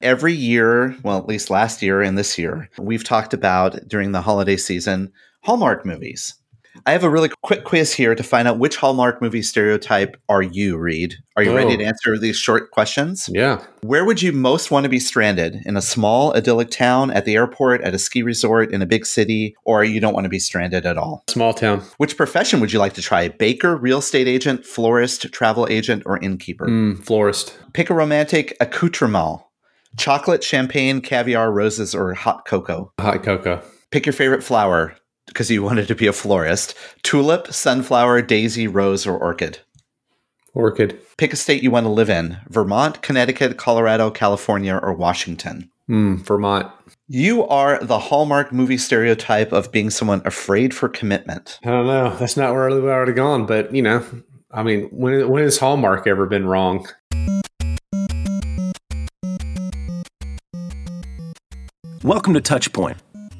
Every year, well, at least last year and this year, we've talked about during the holiday season Hallmark movies. I have a really quick quiz here to find out which Hallmark movie stereotype are you, Reed? Are you Oh. ready to answer these short questions? Yeah. Where would you most want to be stranded? In a small, idyllic town, at the airport, at a ski resort, in a big city, or you don't want to be stranded at all? Small town. Which profession would you like to try? Baker, real estate agent, florist, travel agent, or innkeeper? Mm, florist. Pick a romantic accoutrement chocolate, champagne, caviar, roses, or hot cocoa. Hot cocoa. Pick your favorite flower because you wanted to be a florist tulip, sunflower, daisy, rose, or orchid. Orchid. Pick a state you want to live in Vermont, Connecticut, Colorado, California, or Washington. Mm, Vermont. You are the hallmark movie stereotype of being someone afraid for commitment. I don't know. That's not where I would have gone, but you know, I mean, when when has Hallmark ever been wrong? Welcome to Touchpoint,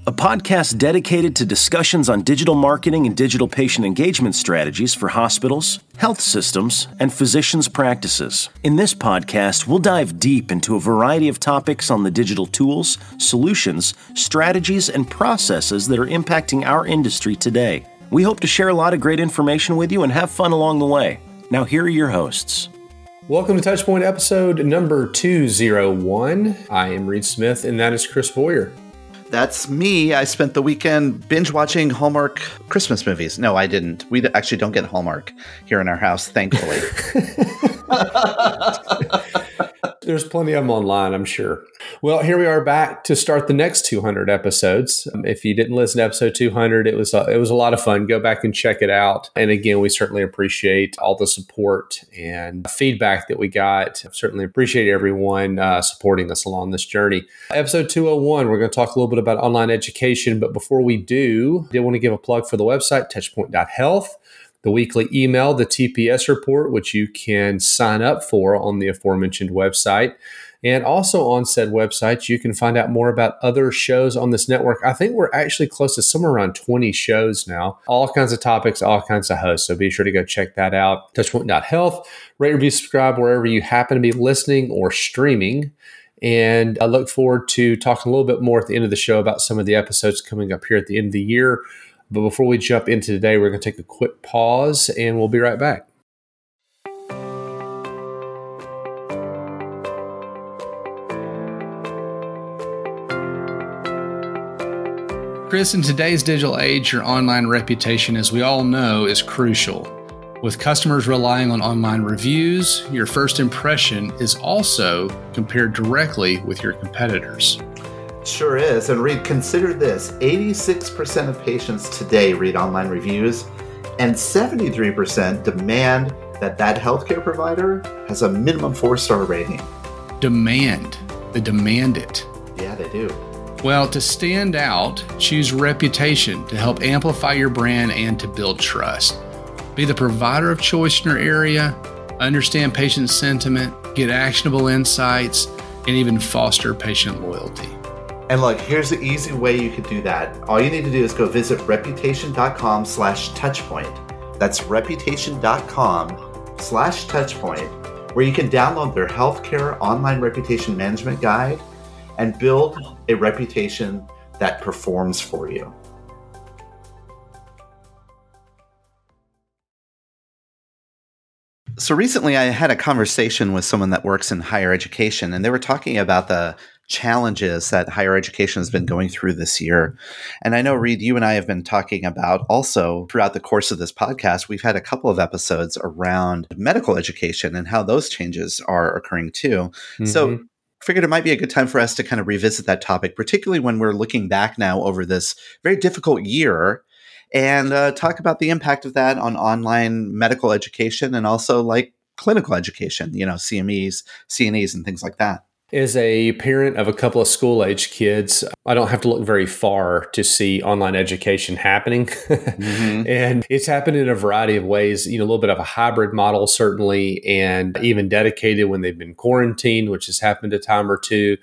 a podcast dedicated to discussions on digital marketing and digital patient engagement strategies for hospitals, health systems, and physicians' practices. In this podcast, we'll dive deep into a variety of topics on the digital tools, solutions, strategies, and processes that are impacting our industry today. We hope to share a lot of great information with you and have fun along the way. Now, here are your hosts. Welcome to Touchpoint episode number 201. I am Reed Smith, and that is Chris Boyer. That's me. I spent the weekend binge watching Hallmark Christmas movies. No, I didn't. We actually don't get Hallmark here in our house, thankfully. There's plenty of them online, I'm sure. Well, here we are back to start the next 200 episodes. Um, if you didn't listen to episode 200, it was a, it was a lot of fun. Go back and check it out. And again, we certainly appreciate all the support and feedback that we got. Certainly appreciate everyone uh, supporting us along this journey. Episode 201, we're going to talk a little bit about online education. But before we do, I did want to give a plug for the website, touchpoint.health the weekly email, the TPS report, which you can sign up for on the aforementioned website. And also on said website, you can find out more about other shows on this network. I think we're actually close to somewhere around 20 shows now, all kinds of topics, all kinds of hosts. So be sure to go check that out. Touchpoint.health, rate, review, subscribe wherever you happen to be listening or streaming. And I look forward to talking a little bit more at the end of the show about some of the episodes coming up here at the end of the year. But before we jump into today, we're going to take a quick pause and we'll be right back. Chris, in today's digital age, your online reputation, as we all know, is crucial. With customers relying on online reviews, your first impression is also compared directly with your competitors. Sure is. And Reed, consider this 86% of patients today read online reviews, and 73% demand that that healthcare provider has a minimum four star rating. Demand. They demand it. Yeah, they do. Well, to stand out, choose reputation to help amplify your brand and to build trust. Be the provider of choice in your area, understand patient sentiment, get actionable insights, and even foster patient loyalty. And look, here's the easy way you could do that. All you need to do is go visit reputation.com slash touchpoint. That's reputation.com slash touchpoint, where you can download their healthcare online reputation management guide and build a reputation that performs for you. So recently, I had a conversation with someone that works in higher education, and they were talking about the challenges that higher education has been going through this year. And I know, Reed, you and I have been talking about also throughout the course of this podcast, we've had a couple of episodes around medical education and how those changes are occurring too. So, Mhm. figured it might be a good time for us to kind of revisit that topic, particularly when we're looking back now over this very difficult year and uh, talk about the impact of that on online medical education and also like clinical education, you know, CMEs, CNEs, and things like that. As a parent of a couple of school age kids, I don't have to look very far to see online education happening. and it's happened in a variety of ways, you know, a little bit of a hybrid model, certainly, and even dedicated when they've been quarantined, which has happened a time or two.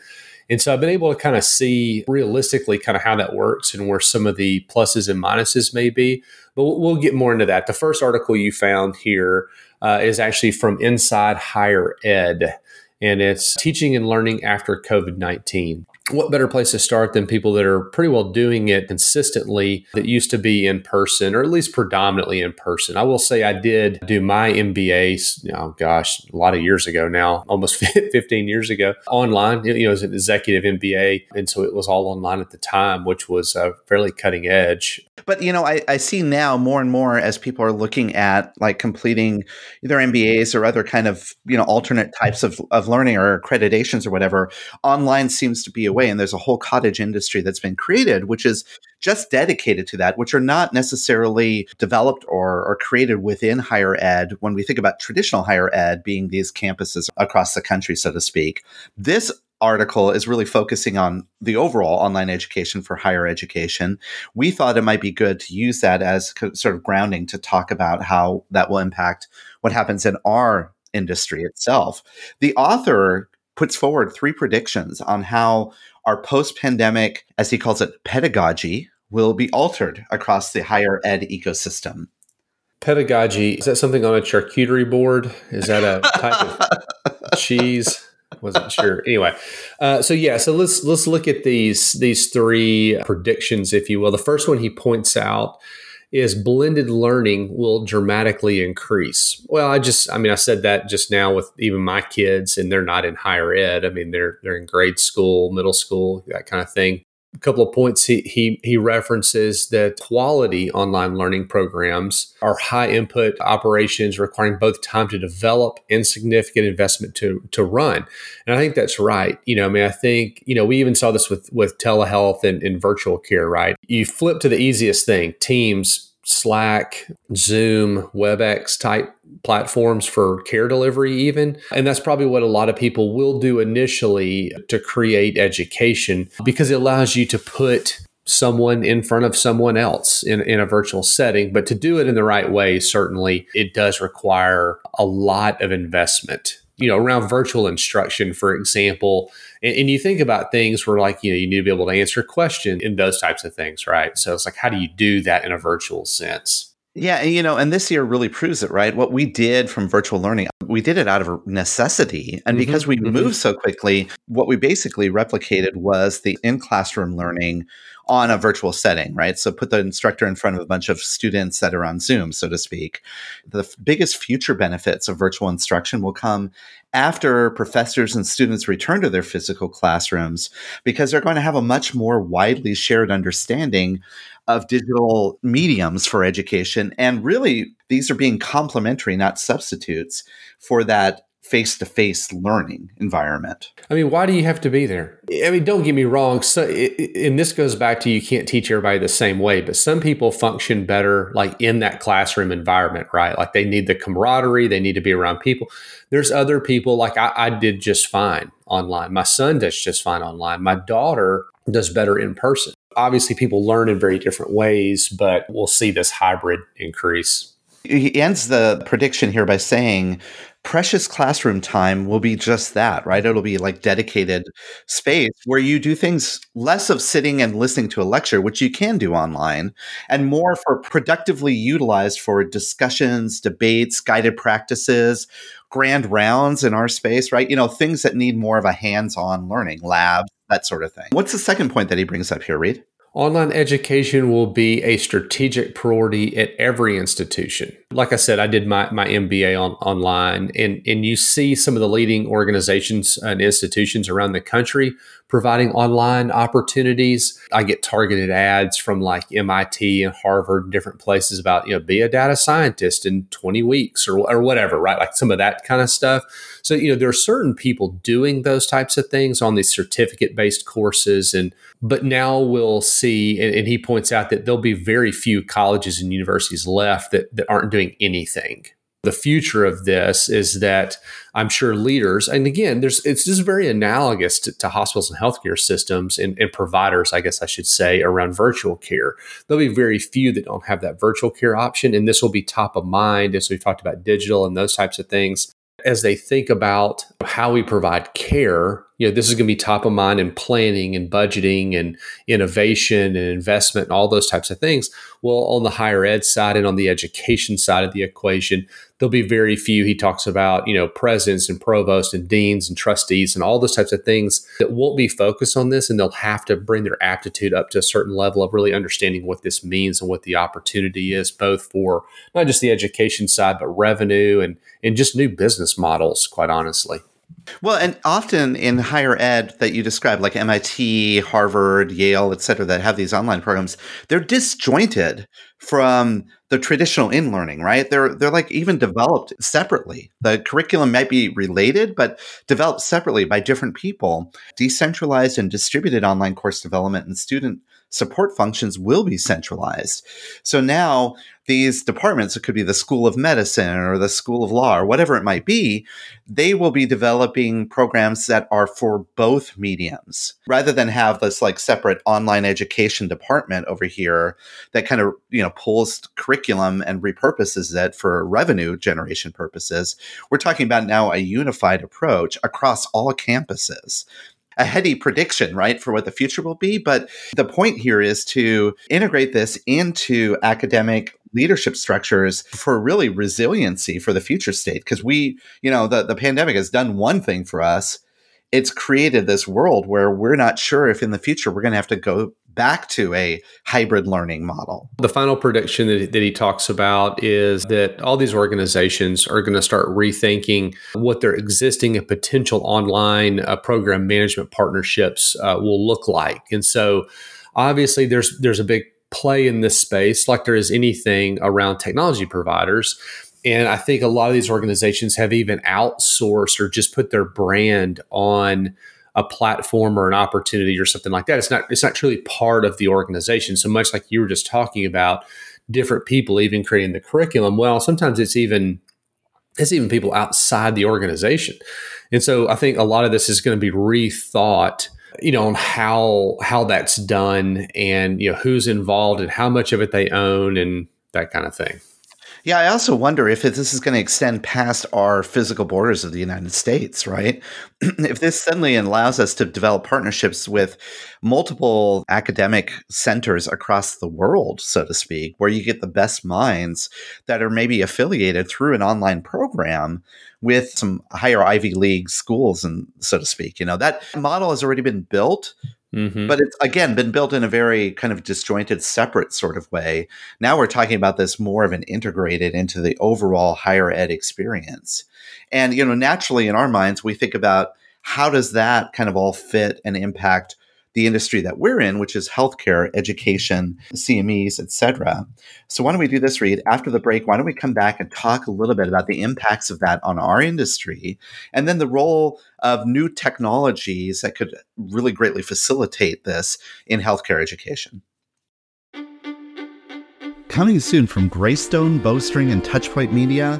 And so I've been able to kind of see realistically kind of how that works and where some of the pluses and minuses may be. But we'll, we'll get more into that. The first article you found here uh, is actually from Inside Higher Ed. And it's teaching and learning after COVID 19 what better place to start than people that are pretty well doing it consistently that used to be in person or at least predominantly in person. I will say I did do my MBA, oh gosh, a lot of years ago now, almost 15 years ago, online, you know, as an executive MBA. And so it was all online at the time, which was uh, fairly cutting edge. But, you know, I, I see now more and more as people are looking at like completing either MBAs or other kind of, you know, alternate types of, of learning or accreditations or whatever, online seems to be a way. And there's a whole cottage industry that's been created, which is just dedicated to that, which are not necessarily developed or, or created within higher ed when we think about traditional higher ed being these campuses across the country, so to speak. This article is really focusing on the overall online education for higher education. We thought it might be good to use that as sort of grounding to talk about how that will impact what happens in our industry itself. The author puts forward three predictions on how our post pandemic, as he calls it, pedagogy will be altered across the higher ed ecosystem. Pedagogy, is that something on a charcuterie board? Is that a type of cheese? Wasn't sure. Anyway, uh, so yeah, so let's let's look at these these three predictions, if you will. The first one he points out is blended learning will dramatically increase. Well, I just, I mean, I said that just now with even my kids, and they're not in higher ed. I mean, they're they're in grade school, middle school, that kind of thing a couple of points he, he, he references that quality online learning programs are high input operations requiring both time to develop and significant investment to, to run. And I think that's right. You know, I mean, I think, you know, we even saw this with, with telehealth and, and virtual care, right? You flip to the easiest thing, Teams, Slack, Zoom, WebEx type platforms for care delivery, even. And that's probably what a lot of people will do initially to create education because it allows you to put someone in front of someone else in, in a virtual setting. But to do it in the right way, certainly it does require a lot of investment you know, around virtual instruction, for example, and, and, you think about things where like, you know, you need to be able to answer a question in those types of things, right? So it's like, how do you do that in a virtual sense? Yeah, you know, and this year really proves it, right? What we did from virtual learning, we did it out of necessity. And mm-hmm, because we mm-hmm. moved so quickly, what we basically replicated was the in classroom learning on a virtual setting, right? So put the instructor in front of a bunch of students that are on Zoom, so to speak. The f- biggest future benefits of virtual instruction will come after professors and students return to their physical classrooms because they're going to have a much more widely shared understanding of digital mediums for education. And really, these are being complementary, not substitutes, for that face to face learning environment. I mean, why do you have to be there? I mean, don't get me wrong. So, and this goes back to you can't teach everybody the same way, but some people function better like in that classroom environment, right? Like they need the camaraderie, they need to be around people. There's other people like I, I did just fine online. My son does just fine online. My daughter does better in person. Obviously, people learn in very different ways, but we'll see this hybrid increase. He ends the prediction here by saying precious classroom time will be just that, right? It'll be like dedicated space where you do things less of sitting and listening to a lecture, which you can do online, and more for productively utilized for discussions, debates, guided practices, grand rounds in our space, right? You know, things that need more of a hands on learning, labs, that sort of thing. What's the second point that he brings up here, Reed? Online education will be a strategic priority at every institution. Like I said, I did my, my MBA on, online, and, and you see some of the leading organizations and institutions around the country providing online opportunities. I get targeted ads from like MIT and Harvard, different places about, you know, be a data scientist in 20 weeks or, or whatever, right? Like some of that kind of stuff. So, you know, there are certain people doing those types of things on these certificate based courses. And, but now we'll see, and, and he points out that there'll be very few colleges and universities left that, that aren't doing anything the future of this is that I'm sure leaders, and again, there's it's just very analogous to, to hospitals and healthcare systems and, and, providers, I guess I should say, around virtual care. There'll be very few that don't have that virtual care option, and this will be top of mind as we've talked about digital and those types of things as they think about how we provide care, you know, this is going to be top of mind in planning and budgeting and innovation and investment and all those types of things. Well, on the higher ed side and on the education side of the equation, there'll be very few. He talks about, you know, presidents and provosts and deans and trustees and all those types of things that won't be focused on this. And they'll have to bring their aptitude up to a certain level of really understanding what this means and what the opportunity is, both for not just the education side, but revenue and, and just new business models, quite honestly. Well, and often in higher ed that you describe, like MIT, Harvard, Yale, et cetera, that have these online programs, they're disjointed from the traditional in learning, right? They're they're like even developed separately. The curriculum might be related, but developed separately by different people. Decentralized and distributed online course development and student support functions will be centralized. So now these departments, it could be the School of Medicine or the School of Law or whatever it might be, they will be developing programs that are for both mediums rather than have this like separate online education department over here that kind of, you know, pulls curriculum and repurposes it for revenue generation purposes. We're talking about now a unified approach across all campuses a heady prediction, right, for what the future will be. But the point here is to integrate this into academic leadership structures for really resiliency for the future state. Because we, you know, the, the pandemic has done one thing for us. It's created this world where we're not sure if in the future we're going to have to go back to a hybrid learning model. The final prediction that, that he talks about is that all these organizations are going to start rethinking what their existing and potential online uh, program management partnerships uh, will look like. And so, obviously, there's there's a big play in this space, like there is anything around technology providers. And I think a lot of these organizations have even outsourced or just put their brand on a platform or an opportunity or something like that. It's not it's not truly part of the organization. So much like you were just talking about, different people even creating the curriculum. Well, sometimes it's even it's even people outside the organization. And so I think a lot of this is going to be rethought, you know, on how how that's done and you know who's involved and how much of it they own and that kind of thing. Yeah, I also wonder if this is going to extend past our physical borders of the United States, right? if this suddenly allows us to develop partnerships with multiple academic centers across the world, so to speak, where you get the best minds that are maybe affiliated through an online program with some higher Ivy League schools and so to speak, you know, that model has already been built Mm-hmm. But it's again been built in a very kind of disjointed, separate sort of way. Now we're talking about this more of an integrated into the overall higher ed experience. And, you know, naturally in our minds, we think about how does that kind of all fit and impact the industry that we're in, which is healthcare, education, CMEs, etc. So why don't we do this, Reed? After the break, why don't we come back and talk a little bit about the impacts of that on our industry, and then the role of new technologies that could really greatly facilitate this in healthcare education. Coming soon from Greystone, Bowstring, and Touchpoint Media,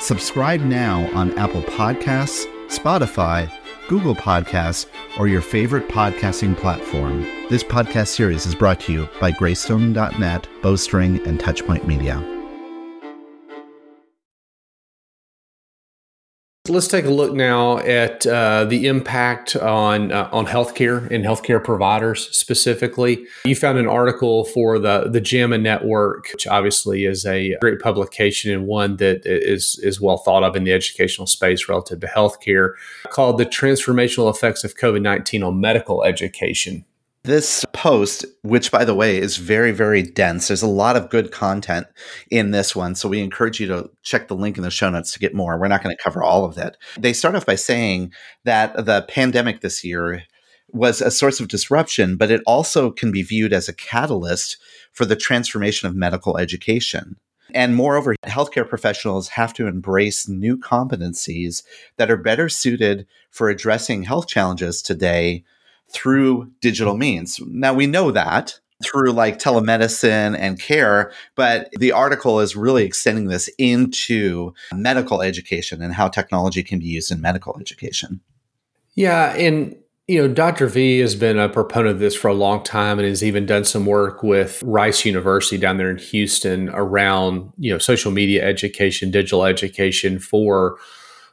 Subscribe now on Apple Podcasts, Spotify, Google Podcasts, or your favorite podcasting platform. This podcast series is brought to you by Greystone.net, Bowstring, and Touchpoint Media. Let's take a look now at uh, the impact on uh, on healthcare and healthcare providers specifically. You found an article for the the JAMA Network, which obviously is a great publication and one that is is well thought of in the educational space relative to healthcare, called "The Transformational Effects of COVID nineteen on Medical Education." This post, which by the way is very, very dense, there's a lot of good content in this one. So we encourage you to check the link in the show notes to get more. We're not going to cover all of it. They start off by saying that the pandemic this year was a source of disruption, but it also can be viewed as a catalyst for the transformation of medical education. And moreover, healthcare professionals have to embrace new competencies that are better suited for addressing health challenges today through digital means. Now, we know that through like telemedicine and care, but the article is really extending this into medical education and how technology can be used in medical education. Yeah. And you know, Dr. V has been a proponent of this for a long time and has even done some work with Rice University down there in Houston around, you know, social media education, digital education for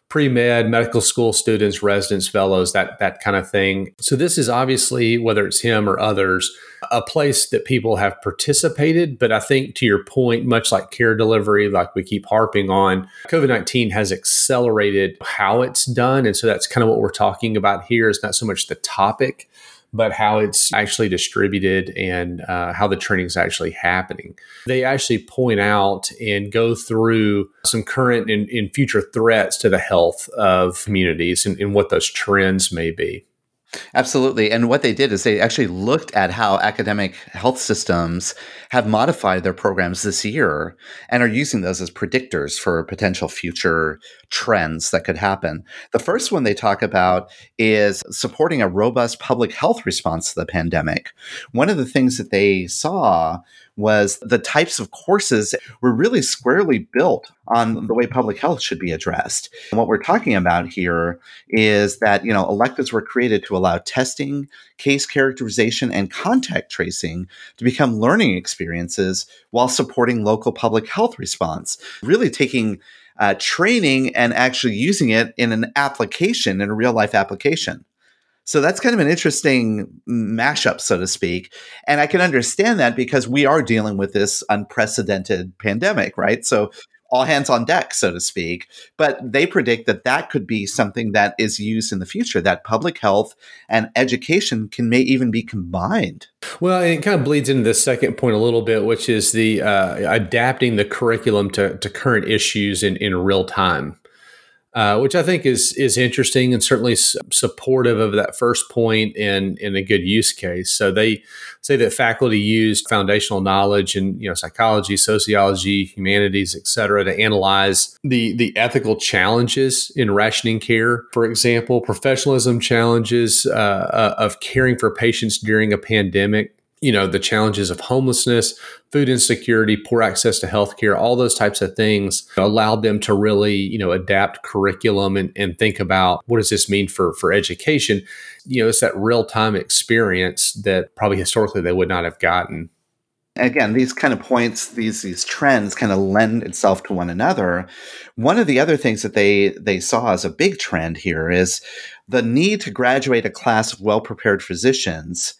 pre-med, medical school students, residents, fellows, that that kind of thing. So this is obviously whether it's him or others, a place that people have participated, but I think to your point, much like care delivery, like we keep harping on, COVID-19 has accelerated how it's done. And so that's kind of what we're talking about here. Is not so much the topic but how it's actually distributed and uh, how the training is actually happening. They actually point out and go through some current and, and future threats to the health of communities and, and what those trends may be. Absolutely. And what they did is they actually looked at how academic health systems have modified their programs this year and are using those as predictors for potential future trends that could happen. The first one they talk about is supporting a robust public health response to the pandemic. One of the things that they saw was the types of courses were really squarely built on the way public health should be addressed. And what we're talking about here is that, you know, electives were created to allow testing, case characterization, and contact tracing to become learning experiences while supporting local public health response, really taking uh, training and actually using it in an application, in a real life application. So that's kind of an interesting mashup, so to speak. And I can understand that because we are dealing with this unprecedented pandemic, right? So all hands on deck, so to speak. But they predict that that could be something that is used in the future, that public health and education can may even be combined. Well, it kind of bleeds into the second point a little bit, which is the uh, adapting the curriculum to, to current issues in, in real time. Uh, which I think is is interesting and certainly supportive of that first point in in a good use case. So they say that faculty used foundational knowledge in you know psychology, sociology, humanities, et cetera, to analyze the the ethical challenges in rationing care, for example, professionalism challenges uh, uh of caring for patients during a pandemic you know the challenges of homelessness food insecurity poor access to healthcare all those types of things allowed them to really you know adapt curriculum and, and think about what does this mean for for education. You know it's that real-time experience that probably historically they would not have gotten. Again these kind of points these these trends kind of lend itself to one another. One of the other things that they they saw as a big trend here is the need to graduate a class of well prepared physicians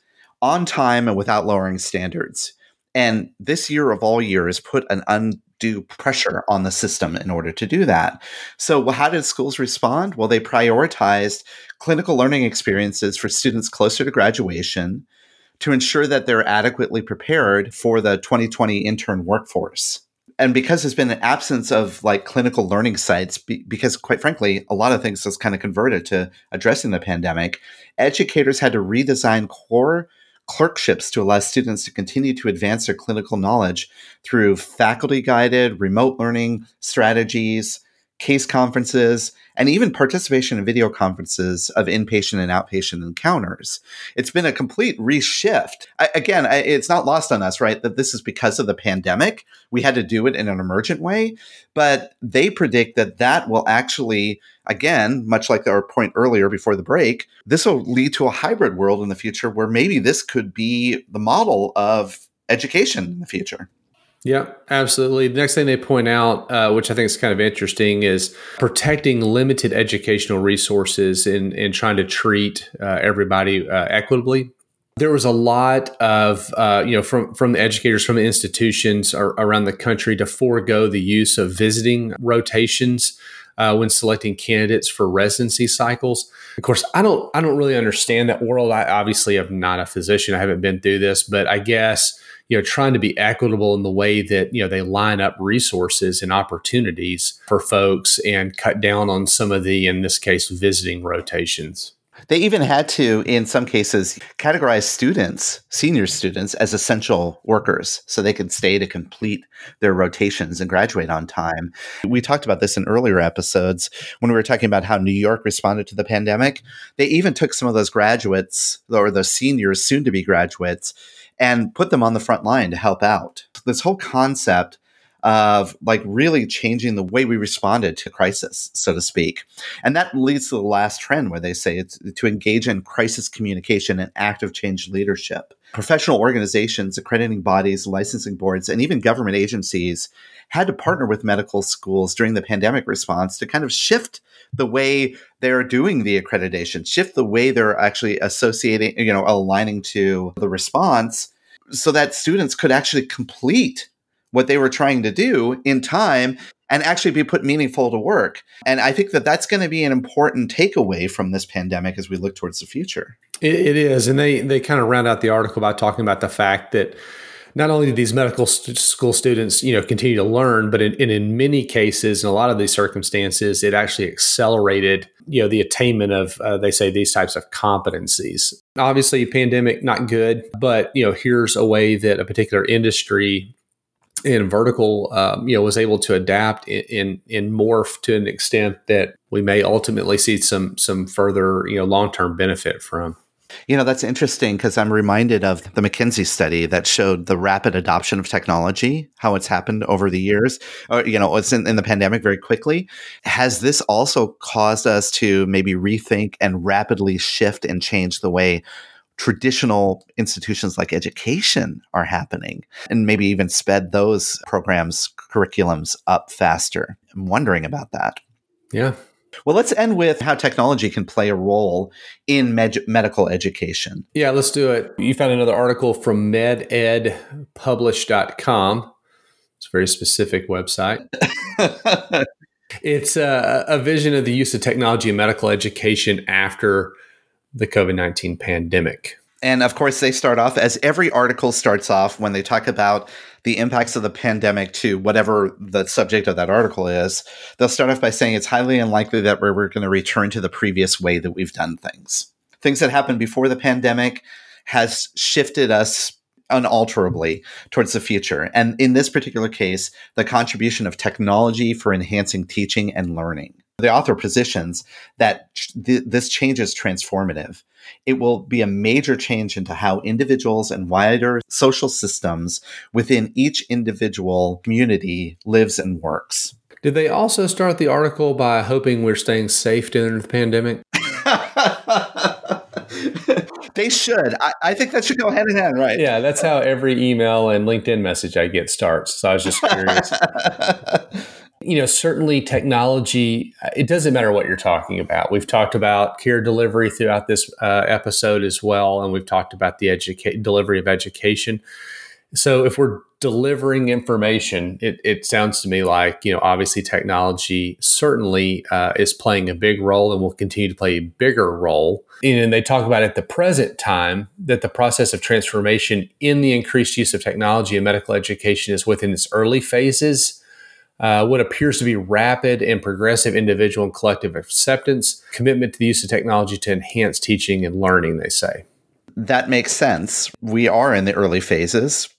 on time and without lowering standards. And this year of all years put an undue pressure on the system in order to do that. So, well, how did schools respond? Well, they prioritized clinical learning experiences for students closer to graduation to ensure that they're adequately prepared for the 2020 intern workforce. And because there's been an absence of like clinical learning sites, be, because quite frankly, a lot of things just kind of converted to addressing the pandemic, educators had to redesign core clerkships to allow students to continue to advance their clinical knowledge through faculty guided remote learning strategies, case conferences, and even participation in video conferences of inpatient and outpatient encounters. It's been a complete reshift. I, again, I, it's not lost on us, right, that this is because of the pandemic. We had to do it in an emergent way, but they predict that that will actually, again, much like our point earlier before the break, this will lead to a hybrid world in the future where maybe this could be the model of education in the future. Yeah, absolutely. The next thing they point out, uh, which I think is kind of interesting, is protecting limited educational resources and, and trying to treat uh, everybody uh, equitably. There was a lot of, uh, you know, from from the educators from the institutions around the country to forego the use of visiting rotations uh, when selecting candidates for residency cycles. Of course, I don't I don't really understand that world. I obviously am not a physician. I haven't been through this, but I guess you know trying to be equitable in the way that you know they line up resources and opportunities for folks and cut down on some of the in this case visiting rotations They even had to, in some cases, categorize students, senior students, as essential workers so they could stay to complete their rotations and graduate on time. We talked about this in earlier episodes when we were talking about how New York responded to the pandemic. They even took some of those graduates or those seniors, soon to be graduates, and put them on the front line to help out. This whole concept of like really changing the way we responded to crisis, so to speak. And that leads to the last trend where they say it's to engage in crisis communication and active change leadership. Professional organizations, accrediting bodies, licensing boards, and even government agencies had to partner with medical schools during the pandemic response to kind of shift the way they're doing the accreditation, shift the way they're actually associating, you know, aligning to the response so that students could actually complete what they were trying to do in time and actually be put meaningful to work. And I think that that's going to be an important takeaway from this pandemic as we look towards the future. it, it is, and they they kind of round out the article by talking about the fact that not only did these medical st- school students, you know, continue to learn, but in, in, in many cases, in a lot of these circumstances, it actually accelerated, you know, the attainment of, uh, they say, these types of competencies. Obviously, pandemic not good, but you know, here's a way that a particular industry in vertical, um, you know, was able to adapt in, in morph to an extent that we may ultimately see some some further, you know, long term benefit from. You know, that's interesting because I'm reminded of the McKinsey study that showed the rapid adoption of technology, how it's happened over the years, or, you know, it's in, in the pandemic very quickly. Has this also caused us to maybe rethink and rapidly shift and change the way traditional institutions like education are happening and maybe even sped those programs curriculums up faster? I'm wondering about that. Yeah well let's end with how technology can play a role in med- medical education. Yeah let's do it. You found another article from mededpublish.com it's a very specific website. It's a, a vision of the use of technology in medical education after the COVID 19 pandemic. And of course, they start off as every article starts off when they talk about the impacts of the pandemic to whatever the subject of that article is. They'll start off by saying it's highly unlikely that we're, going to return to the previous way that we've done things. Things that happened before the pandemic has shifted us unalterably towards the future. And in this particular case, the contribution of technology for enhancing teaching and learning. The author positions that th- this change is transformative. It will be a major change into how individuals and wider social systems within each individual community lives and works. Did they also start the article by hoping we're staying safe during the pandemic? they should. I, I, think that should go hand in hand, right? Yeah, that's how every email and LinkedIn message I get starts. So I was just curious. you know, certainly technology, uh, it doesn't matter what you're talking about. We've talked about care delivery throughout this uh, episode as well, and we've talked about the educa- delivery of education. So if we're delivering information, it, it, sounds to me like, you know, obviously technology certainly uh, is playing a big role and will continue to play a bigger role. And they talk about at the present time that the process of transformation in the increased use of technology in medical education is within its early phases uh, what appears to be rapid and progressive individual and collective acceptance, commitment to the use of technology to enhance teaching and learning, they say. That makes sense. We are in the early phases.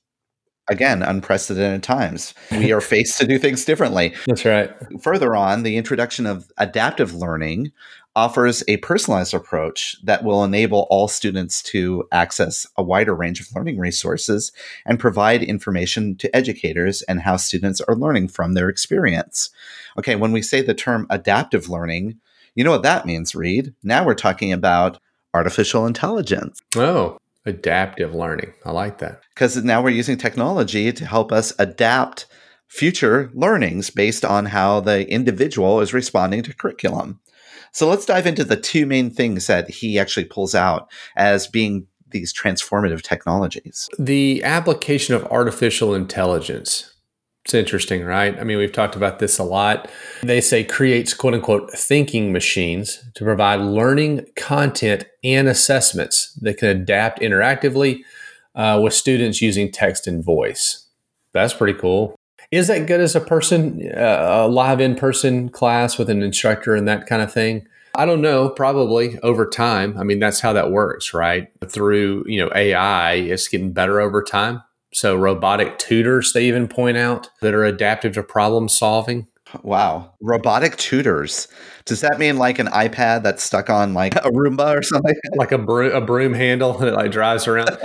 Again, unprecedented times. We are faced to do things differently. That's right. Further on, the introduction of adaptive learning offers a personalized approach that will enable all students to access a wider range of learning resources and provide information to educators and how students are learning from their experience. Okay, when we say the term adaptive learning, you know what that means, Reed. Now we're talking about artificial intelligence. Oh, adaptive learning. I like that. Because now we're using technology to help us adapt future learnings based on how the individual is responding to curriculum. So let's dive into the two main things that he actually pulls out as being these transformative technologies. The application of artificial intelligence. It's interesting, right? I mean, we've talked about this a lot. They say creates quote unquote thinking machines to provide learning content and assessments that can adapt interactively uh, with students using text and voice. That's pretty cool. Is that good as a person, uh, a live in person class with an instructor and that kind of thing? I don't know, probably over time. I mean, that's how that works, right? Through, you know, AI, it's getting better over time. So robotic tutors, they even point out that are adaptive to problem solving. Wow. Robotic tutors. Does that mean like an iPad that's stuck on like a Roomba or something? Like a, bro- a broom handle that like drives around?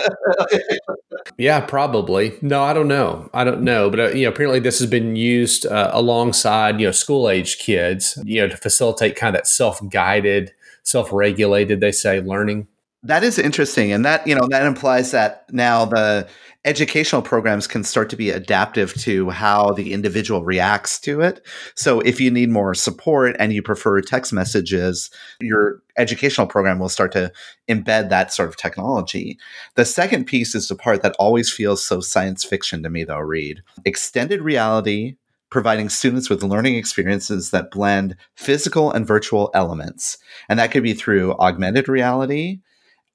yeah, probably. No, I don't know. I don't know. But, uh, you know, apparently this has been used uh, alongside, you know, school age kids, you know, to facilitate kind of that self guided, self regulated, they say, learning. That is interesting. And that, you know, that implies that now the educational programs can start to be adaptive to how the individual reacts to it. So if you need more support and you prefer text messages, your educational program will start to embed that sort of technology. The second piece is the part that always feels so science fiction to me, though, Reed. Extended reality providing students with learning experiences that blend physical and virtual elements. And that could be through augmented reality,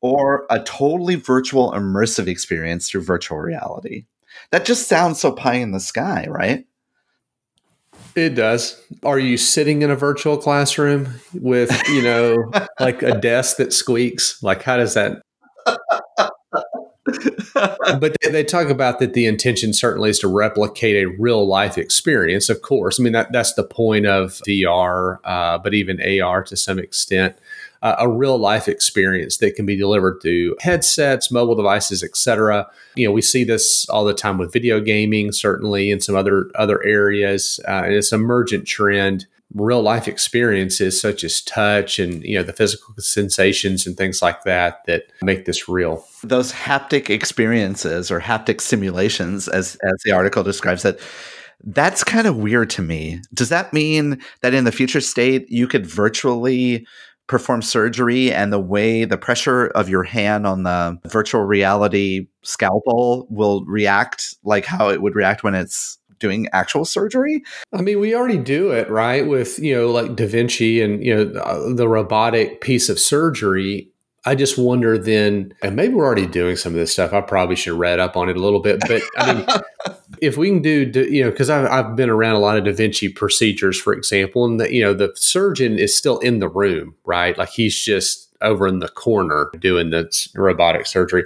or a totally virtual immersive experience through virtual reality. That just sounds so pie in the sky, right? It does. Are you sitting in a virtual classroom with, you know, like a desk that squeaks? Like, how does that? but they, they, talk about that the intention certainly is to replicate a real life experience, of course. I mean, that, that's the point of VR, uh, but even AR to some extent a real life experience that can be delivered through headsets, mobile devices, etc. You know, we see this all the time with video gaming, certainly in some other other areas, uh, and it's an emergent trend. Real life experiences such as touch and you know the physical sensations and things like that that make this real. Those haptic experiences or haptic simulations, as as the article describes it, that's kind of weird to me. Does that mean that in the future state you could virtually perform surgery and the way the pressure of your hand on the virtual reality scalpel will react like how it would react when it's doing actual surgery? I mean we already do it right with you know like da vinci and you know the uh, robotic piece of surgery I just wonder then, and maybe we're already doing some of this stuff. I probably should read up on it a little bit, but I mean, if we can do, you know, because I've, I've been around a lot of Da Vinci procedures, for example, and the, you know, the surgeon is still in the room, right? Like he's just over in the corner doing the robotic surgery.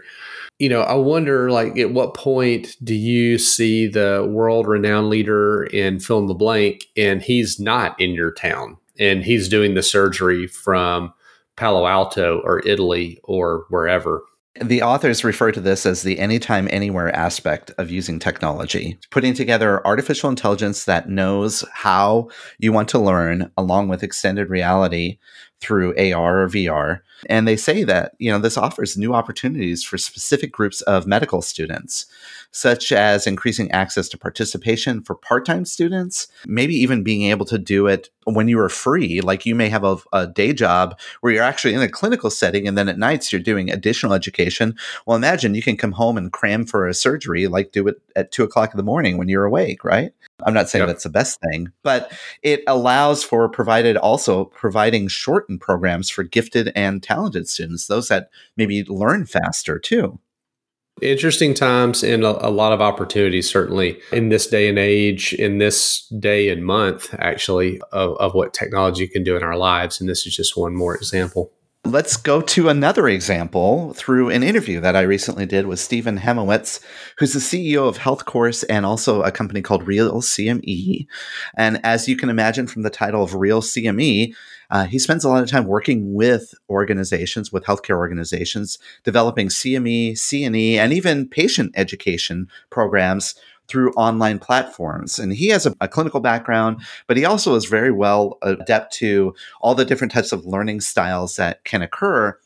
You know, I wonder, like, at what point do you see the world renowned leader in fill in the blank and he's not in your town and he's doing the surgery from Palo Alto or Italy or wherever. The authors refer to this as the anytime, anywhere aspect of using technology, putting together artificial intelligence that knows how you want to learn, along with extended reality through AR or VR. And they say that, you know, this offers new opportunities for specific groups of medical students such as increasing access to participation for part time students, maybe even being able to do it when you are free. Like you may have a, a, day job where you're actually in a clinical setting and then at nights you're doing additional education. Well, imagine you can come home and cram for a surgery, like do it at two o'clock in the morning when you're awake, right? I'm not saying yep. that's the best thing, but it allows for provided also providing shortened programs for gifted and talented students, those that maybe learn faster too. Interesting times and a, a, lot of opportunities, certainly in this day and age, in this day and month, actually, of, of what technology can do in our lives. And this is just one more example. Let's go to another example through an interview that I recently did with Steven Haimowitz, who's the CEO of Health Course and also a company called Real CME. And as you can imagine from the title of Real CME, uh, he spends a lot of time working with organizations, with healthcare organizations, developing CME, CNE, and even patient education programs through online platforms. And he has a, a, clinical background, but he also is very well adept to all the different types of learning styles that can occur.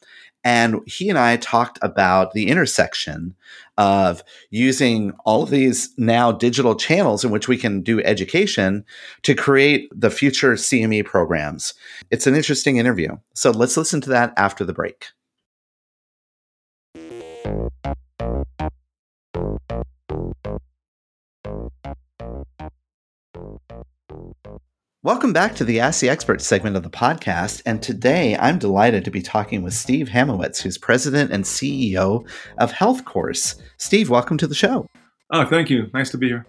And he and I talked about the intersection of using all of these now digital channels in which we can do education to create the future CME programs. It's an interesting interview. So let's listen to that after the break. Welcome back to the Ask the Expert segment of the podcast. And today I'm delighted to be talking with Steve Haimowitz, who's president and CEO of Health Course. Steve, welcome to the show. Oh, thank you. Nice to be here.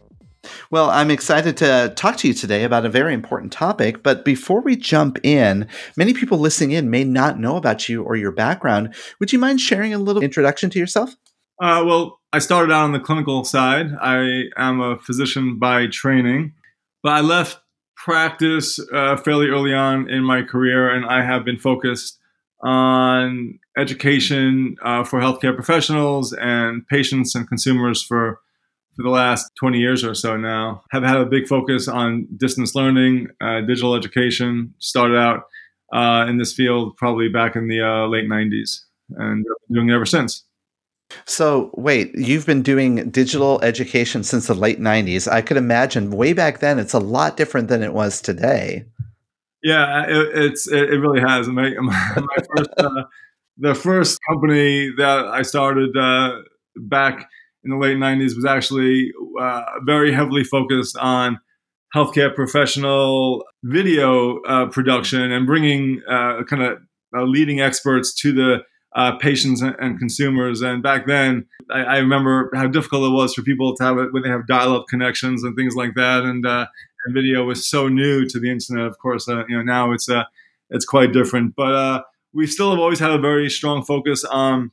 Well, I'm excited to talk to you today about a very important topic. But before we jump in, many people listening in may not know about you or your background. Would you mind sharing a little introduction to yourself? Uh, well, I started out on the clinical side. I am a physician by training, but I left practice uh, fairly early on in my career, and I have been focused on education uh, for healthcare professionals and patients and consumers for for the last 20 years or so now. Have had a big focus on distance learning, uh, digital education. Started out uh, in this field probably back in the uh, late 90s and doing it ever since. So, wait, you've been doing digital education since the late 90s. I could imagine way back then it's a lot different than it was today. Yeah, it, it's it, really has. My, my first, uh, the first company that I started uh, back in the late 90s was actually uh, very heavily focused on healthcare professional video uh, production and bringing uh, kind of uh, leading experts to the uh, patients and consumers. And back then, I, I, remember how difficult it was for people to have it when they have dial-up connections and things like that. And, uh, and video was so new to the internet. Of course, you know now it's it's quite different. But we still have always had a very strong focus on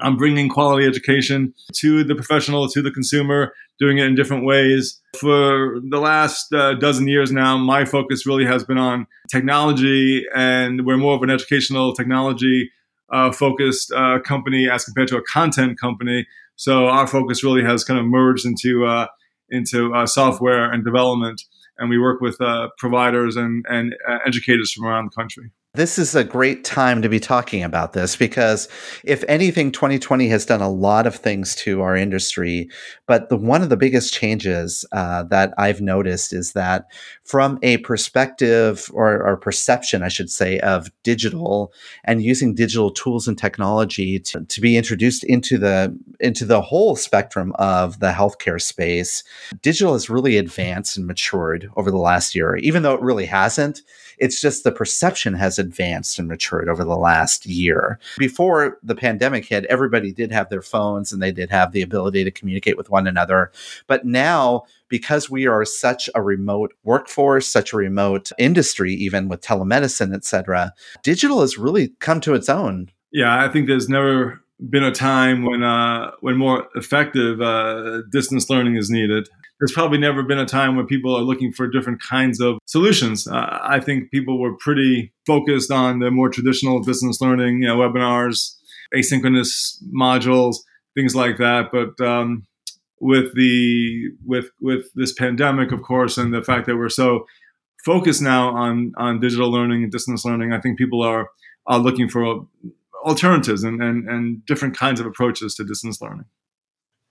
I'm bringing quality education to the professional, to the consumer, doing it in different ways. For the last uh, dozen years now, my focus really has been on technology, and we're more of an educational technology uh, focused uh, company as compared to a content company. So our focus really has kind of merged into uh, into uh, software and development, and we work with uh, providers and and educators from around the country. This is a great time to be talking about this because if anything 2020 has done a lot of things to our industry. But the one of the biggest changes uh, that I've noticed is that from a perspective or, or, perception I should say of digital and using digital tools and technology to, to be introduced into the into the whole spectrum of the healthcare space digital has really advanced and matured over the last year even though it really hasn't it's just the perception has advanced and matured over the last year. Before the pandemic hit, everybody did have their phones and they did have the ability to communicate with one another. But now, because we are such a remote workforce, such a remote industry, even with telemedicine, et cetera, digital has really come to its own. Yeah, I think there's never been a time when uh, when more effective uh, distance learning is needed there's probably never been a time when people are looking for different kinds of solutions. Uh, I think people were pretty focused on the more traditional distance learning, you know, webinars, asynchronous modules, things like that. But um, with the with with this pandemic, of course, and the fact that we're so focused now on on digital learning and distance learning, I think people are are looking for alternatives and, and, and different kinds of approaches to distance learning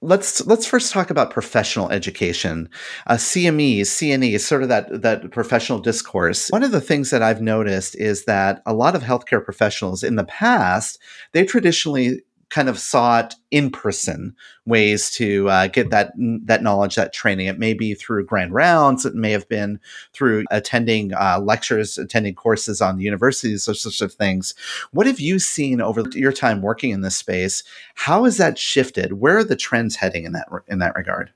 let's let's first talk about professional education. Uh, cme cne sort of that that professional discourse. One of the things that i've noticed is that a lot of healthcare professionals in the past they traditionally kind of sought in person ways to uh, get that that knowledge, that training. It may be through grand rounds. It may have been through attending uh, lectures, attending courses on universities, those sorts of things. What have you seen over your time working in this space? How has that shifted? Where are the trends heading in that in that regard?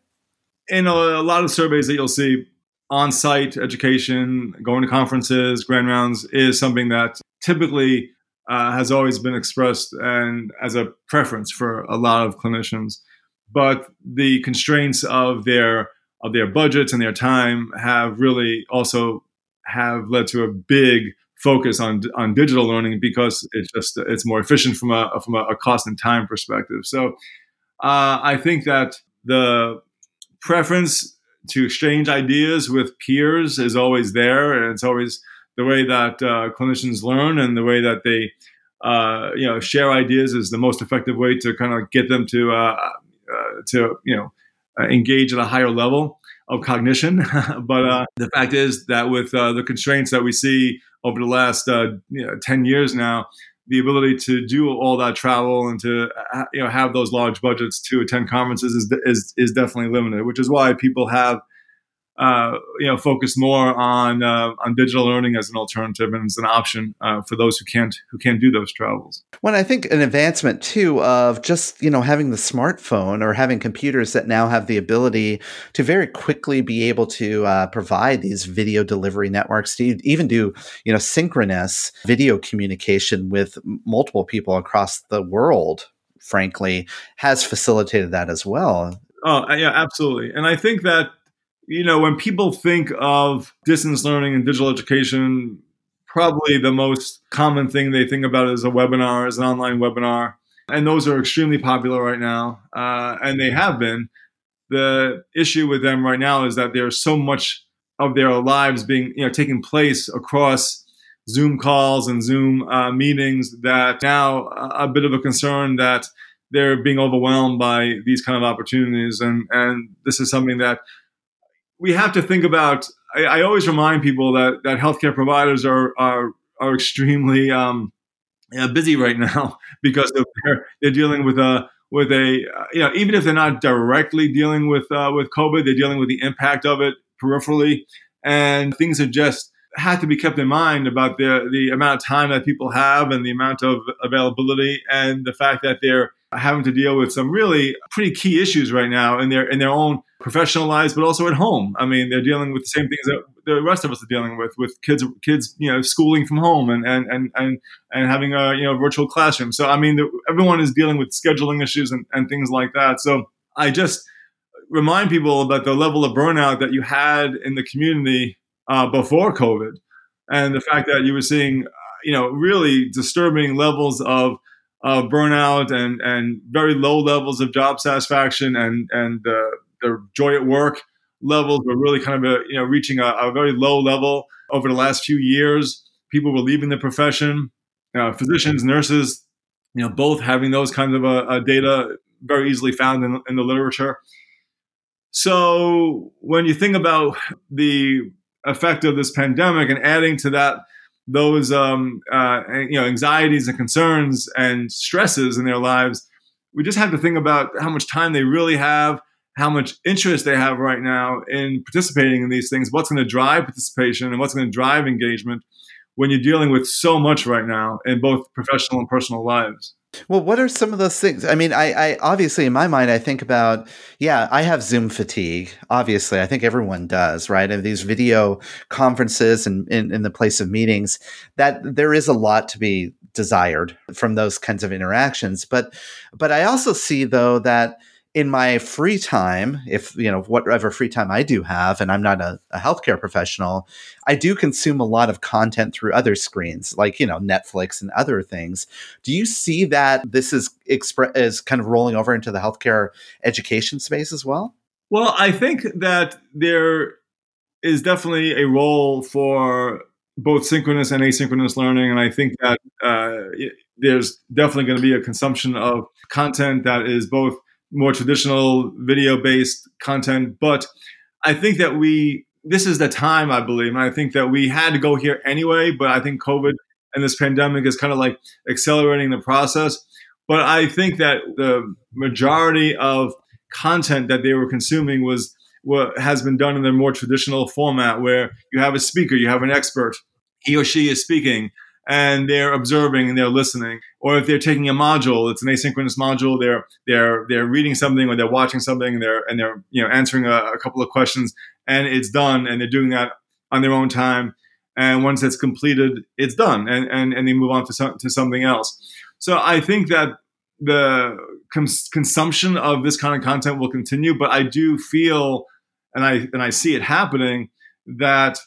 In a, a lot of surveys that you'll see, on-site education, going to conferences, grand rounds is something that typically uh, has always been expressed and as a preference for a lot of clinicians. But the constraints of their of their budgets and their time have really also have led to a big focus on on digital learning because it's just it's more efficient from a from a, cost and time perspective. So uh, I think that the preference to exchange ideas with peers is always there, and it's always the way that uh, clinicians learn and the way that they uh, you know share ideas is the most effective way to kind of get them to uh, uh to you know uh, engage at a higher level of cognition. but uh, the fact is that with the constraints that we see over the last you know, ten years now, the ability to do all that travel and to you know have those large budgets to attend conferences is is, is definitely limited, which is why people have uh, you know, focus more on uh, on digital learning as an alternative and as an option uh, for those who can't who can't do those travels. Well, I think an advancement too of just you know having the smartphone or having computers that now have the ability to very quickly be able to uh, provide these video delivery networks to even do you know synchronous video communication with multiple people across the world. Frankly, has facilitated that as well. Oh yeah, absolutely. And I think that you know, when people think of distance learning and digital education, probably the most common thing they think about is a webinar, is an online webinar. And those are extremely popular right now, uh, and they have been. The issue with them right now is that there's so much of their lives being, you know, taking place across Zoom calls and Zoom uh, meetings that now a bit of a concern that they're being overwhelmed by these kind of opportunities. And, and this is something that we have to think about. I, I, always remind people that that healthcare providers are are are extremely um, busy right now because they're they're dealing with a with a you know even if they're not directly dealing with uh, with COVID, they're dealing with the impact of it peripherally, and things are just have to be kept in mind about the the amount of time that people have and the amount of availability and the fact that they're having to deal with some really pretty key issues right now in their in their own professional lives, but also at home. I mean, they're dealing with the same things that the rest of us are dealing with, with kids kids you know schooling from home and and and and, and having a you know virtual classroom. So I mean, the, everyone is dealing with scheduling issues and, and things like that. So I just remind people about the level of burnout that you had in the community uh, before COVID, and the fact that you were seeing you know really disturbing levels of uh, burnout and and very low levels of job satisfaction and and uh, their joy at work levels were really kind of a, you know reaching a, a, very low level over the last few years. People were leaving the profession. Uh, physicians, nurses, you know, both having those kinds of uh, uh, data very easily found in, in the literature. So when you think about the effect of this pandemic and adding to that those um, uh, you know anxieties and concerns and stresses in their lives, we just have to think about how much time they really have, how much interest they have right now in participating in these things. What's going to drive participation and what's going to drive engagement when you're dealing with so much right now in both professional and personal lives. Well, what are some of those things? I mean, I, I, obviously in my mind, I think about, yeah, I have Zoom fatigue. Obviously, I think everyone does, right? And these video conferences and in, in the place of meetings, that there is a lot to be desired from those kinds of interactions. But, but I also see though that in my free time, if you know whatever free time I do have, and I'm not a, a, healthcare professional, I do consume a lot of content through other screens, like you know Netflix and other things. Do you see that this is expre- is kind of rolling over into the healthcare education space as well? Well, I think that there is definitely a role for both synchronous and asynchronous learning, and I think that uh, there's definitely going to be a consumption of content that is both more traditional video based content. But I think that we, this is the time, I believe. And I think that we had to go here anyway, but I think COVID and this pandemic is kind of like accelerating the process. But I think that the majority of content that they were consuming was what has been done in the more traditional format where you have a speaker, you have an expert, he or she is speaking, and they're observing and they're listening. Or if they're taking a module, it's an asynchronous module. They're they're they're reading something or they're watching something and they're and they're you know answering a, a couple of questions and it's done and they're doing that on their own time. And once it's completed, it's done and and, and they move on to some, to something else. So I think that the cons- consumption of this kind of content will continue, but I do feel and I and I see it happening that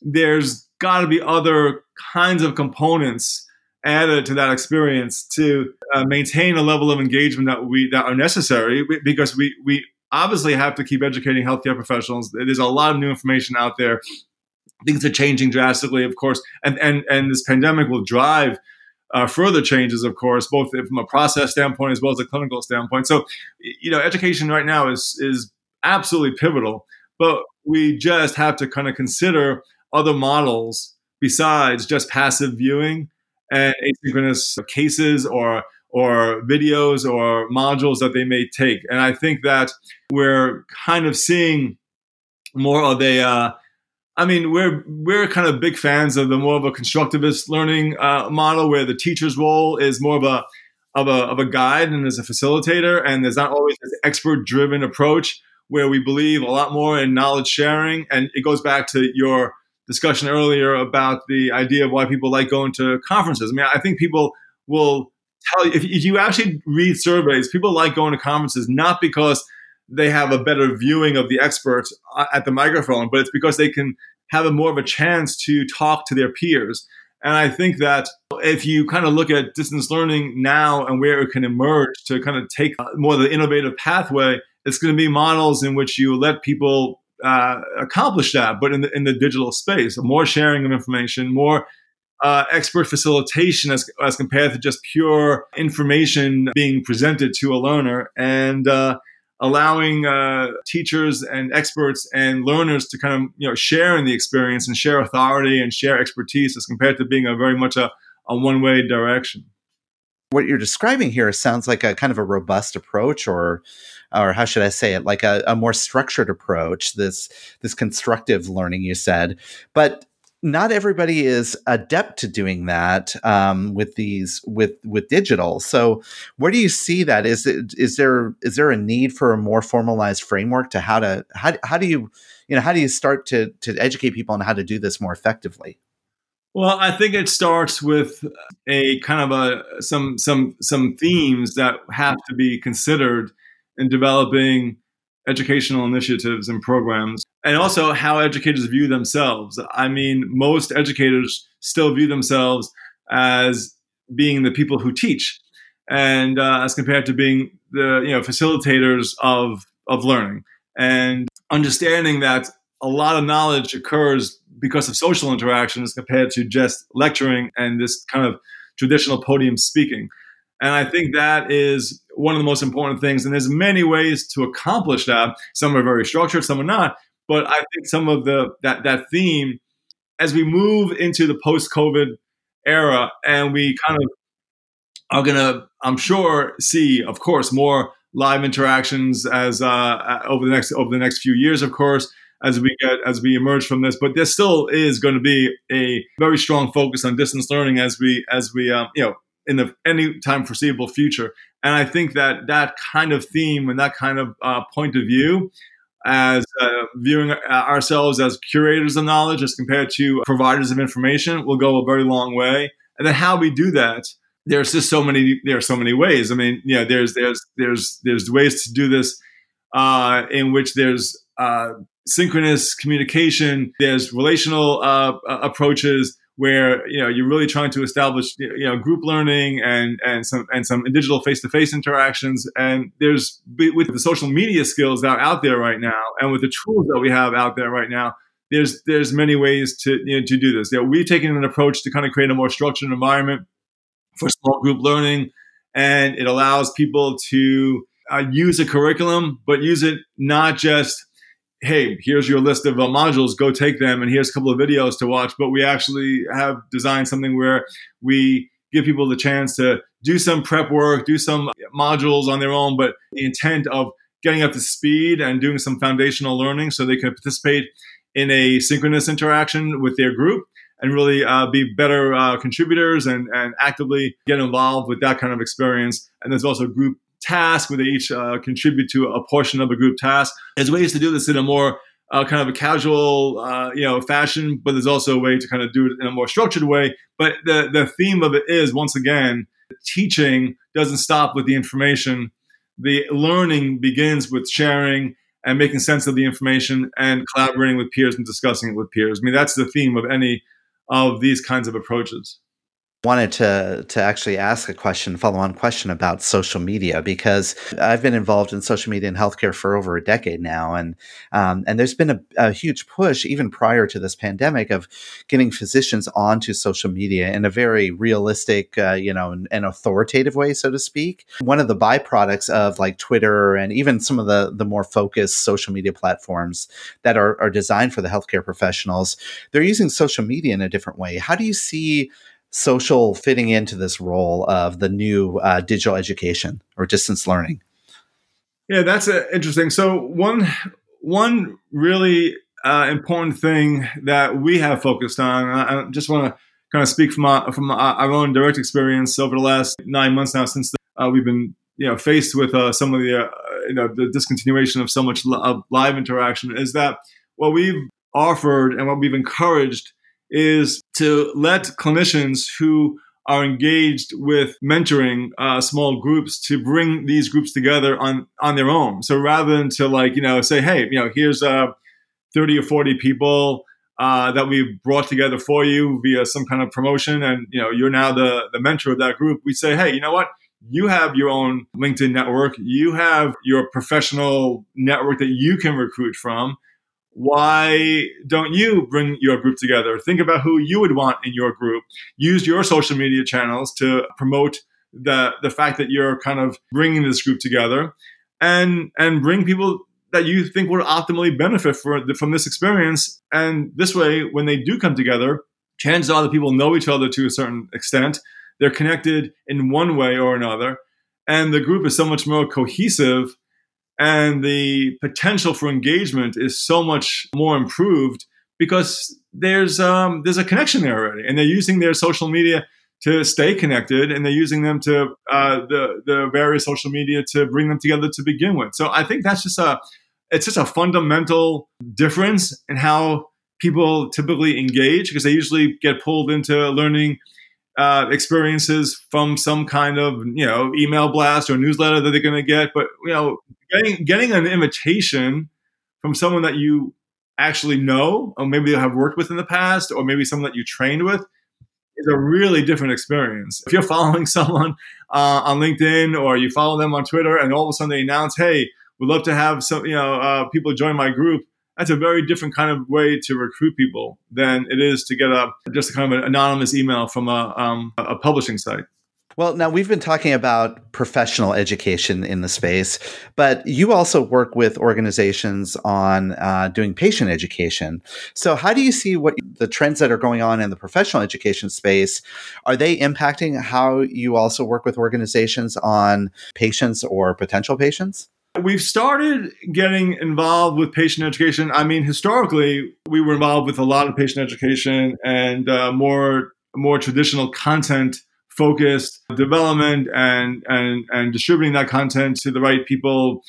there's got to be other kinds of components added to that experience to uh, maintain a level of engagement that we that are necessary because we we obviously have to keep educating healthcare professionals. There's a lot of new information out there. Things are changing drastically, of course, and and and this pandemic will drive uh, further changes, of course, both from a process standpoint as well as a clinical standpoint. So, you know, education right now is is absolutely pivotal, but we just have to kind of consider other models besides just passive viewing and asynchronous cases or or videos or modules that they may take. And I think that we're kind of seeing more of a uh, I mean, we're we're kind of big fans of the more of a constructivist learning uh, model, where the teacher's role is more of a of a of a guide and as a facilitator, and there's not always this expert driven approach where we believe a lot more in knowledge sharing, and it goes back to your discussion earlier about the idea of why people like going to conferences. I mean, I think people will tell you if, if you actually read surveys, people like going to conferences not because they have a better viewing of the experts uh, at the microphone, but it's because they can have a more of a chance to talk to their peers. And I think that if you kind of look at distance learning now and where it can emerge to kind of take more of the innovative pathway, it's going to be models in which you let people uh, accomplish that, but in the, in the digital space, more sharing of information, more uh, expert facilitation as, as compared to just pure information being presented to a learner. And uh, allowing uh, teachers and experts and learners to kind of you know share in the experience and share authority and share expertise as compared to being a very much a, a one way direction. What you're describing here sounds like a kind of a robust approach, or, or how should I say it, like a, a more structured approach. This this constructive learning you said, but not everybody is adept to doing that um, with these with with digital. So where do you see that? Is it is there is there a need for a more formalized framework to how to how, how do you you know how do you start to to educate people on how to do this more effectively? Well, I think it starts with a kind of a some some some themes that have to be considered in developing educational initiatives and programs, and also how educators view themselves. I mean, most educators still view themselves as being the people who teach, and uh, as compared to being the you know facilitators of of learning, and understanding that a lot of knowledge occurs because of social interactions compared to just lecturing and this kind of traditional podium speaking. And I think that is one of the most important things. And there's many ways to accomplish that. Some are very structured, some are not. But I think some of the that that theme, as we move into the post-COVID era, and we kind of are gonna, I'm sure, see, of course, more live interactions as uh, uh over the next over the next few years, of course, as we get as we emerge from this. But there still is going to be a very strong focus on distance learning as we as we um, you know in the any time foreseeable future. And I think that that kind of theme and that kind of uh, point of view, as uh, viewing ourselves as curators of knowledge as compared to providers of information, will go a very long way. And then how we do that, there's just so many. There are so many ways. I mean, you know, there's there's there's there's ways to do this uh, in which there's uh, synchronous communication. There's relational uh, approaches where you know you're really trying to establish you know group learning and and some and some digital face-to-face interactions. And there's with the social media skills that are out there right now and with the tools that we have out there right now there's there's many ways to you know, to do this. You know, we've taken an approach to kind of create a more structured environment for small group learning and it allows people to uh, use a curriculum but use it not just hey, here's your list of uh, modules, go take them, and here's a couple of videos to watch. But we actually have designed something where we give people the chance to do some prep work, do some modules on their own, but the intent of getting up to speed and doing some foundational learning so they can participate in a synchronous interaction with their group and really uh, be better uh, contributors and, and actively get involved with that kind of experience. And there's also group task where they each uh, contribute to a portion of a group task. There's ways to do this in a more uh, kind of a casual, uh, you know, fashion, but there's also a way to kind of do it in a more structured way. But the the theme of it is once again, teaching doesn't stop with the information. The learning begins with sharing and making sense of the information and collaborating with peers and discussing it with peers. I mean, that's the theme of any of these kinds of approaches wanted to to actually ask a question, follow on question about social media because I've been involved in social media in healthcare for over a decade now, and um, and there's been a, a, huge push even prior to this pandemic of getting physicians onto social media in a very realistic, uh, you know, and, and, authoritative way, so to speak. One of the byproducts of like Twitter and even some of the the more focused social media platforms that are, are designed for the healthcare professionals, they're using social media in a different way. How do you see social fitting into this role of the new uh, digital education or distance learning? Yeah, that's uh, interesting. So one one really uh, important thing that we have focused on, I, I just want to kind of speak from our, from our own direct experience over the last nine months now since the, uh, we've been you know faced with uh, some of the uh, you know the discontinuation of so much li- live interaction is that what we've offered and what we've encouraged is to let clinicians who are engaged with mentoring uh, small groups to bring these groups together on on their own. So rather than to like you know say, hey, you know, here's uh, thirty or forty people uh, that we've brought together for you via some kind of promotion, and you know, you're now the the mentor of that group. We say, hey, you know what? You have your own LinkedIn network. You have your professional network that you can recruit from why don't you bring your group together? Think about who you would want in your group. Use your social media channels to promote the the fact that you're kind of bringing this group together, and and bring people that you think will optimally benefit for, from this experience. And this way, when they do come together, chances are the people know each other to a certain extent. They're connected in one way or another, and the group is so much more cohesive and the potential for engagement is so much more improved because there's um, there's a connection there already, and they're using their social media to stay connected, and they're using them to uh, the the various social media to bring them together to begin with. So I think that's just a it's just a fundamental difference in how people typically engage because they usually get pulled into learning uh, experiences from some kind of you know email blast or newsletter that they're going to get. But you know, getting getting an invitation from someone that you actually know, or maybe you have worked with in the past, or maybe someone that you trained with, is a really different experience. If you're following someone uh, on LinkedIn or you follow them on Twitter, and all of a sudden they announce, "Hey, we'd love to have some you know uh, people join my group," that's a very different kind of way to recruit people than it is to get a just a kind of an anonymous email from a, um, a publishing site. Well, now we've been talking about professional education in the space, but you also work with organizations on uh, doing patient education. So, how do you see what the trends that are going on in the professional education space? Are they impacting how you also work with organizations on patients or potential patients? We've started getting involved with patient education. I mean, historically, we were involved with a lot of patient education and uh, more more traditional content focused development and and and distributing that content to the right people.